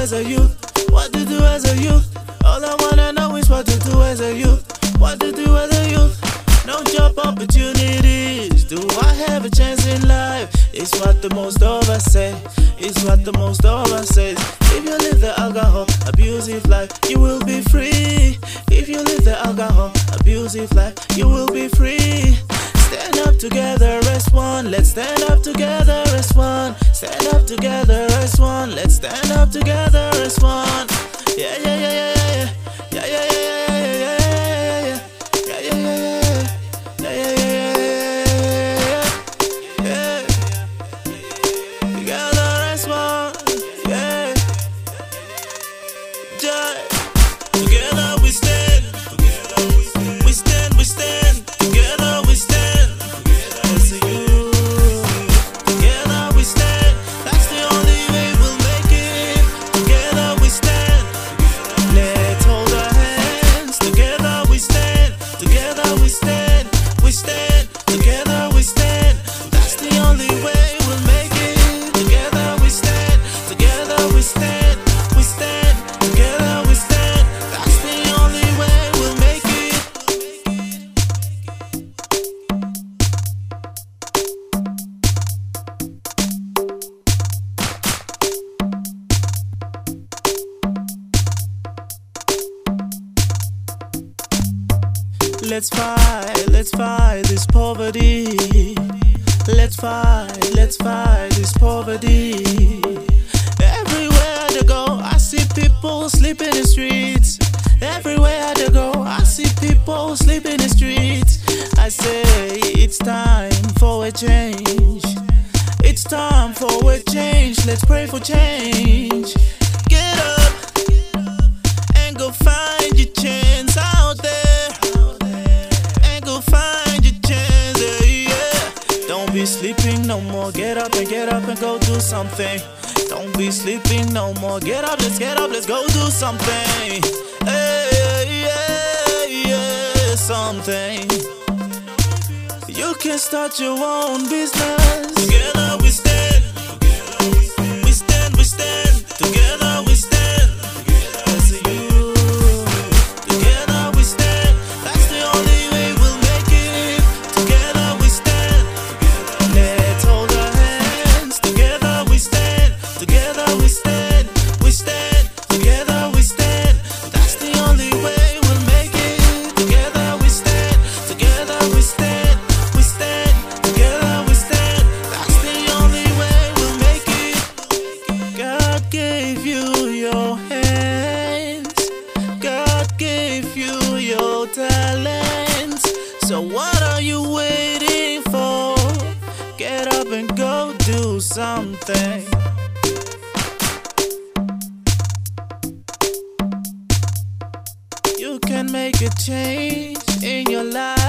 as a youth? What to do as a youth? All I wanna know is what to do as a youth. What to do as a youth? No job opportunities. Do I have a chance in life? It's what the most of us say. It's what the most of us says. If you live the alcohol abusive life, you will be free. If you live the alcohol abusive life, you will be free. Let's fight, let's fight this poverty. Let's fight, let's fight this poverty. Everywhere I go, I see people sleep in the streets. Everywhere I go, I see people sleep in the streets. I say it's time for a change. It's time for a change. Let's pray for change. Get up and go find your chance be sleeping no more. Get up and get up and go do something. Don't be sleeping no more. Get up, let's get up, let's go do something. Hey, yeah, yeah, something. You can start your own business. Together we stand. something. You can make a change in your life.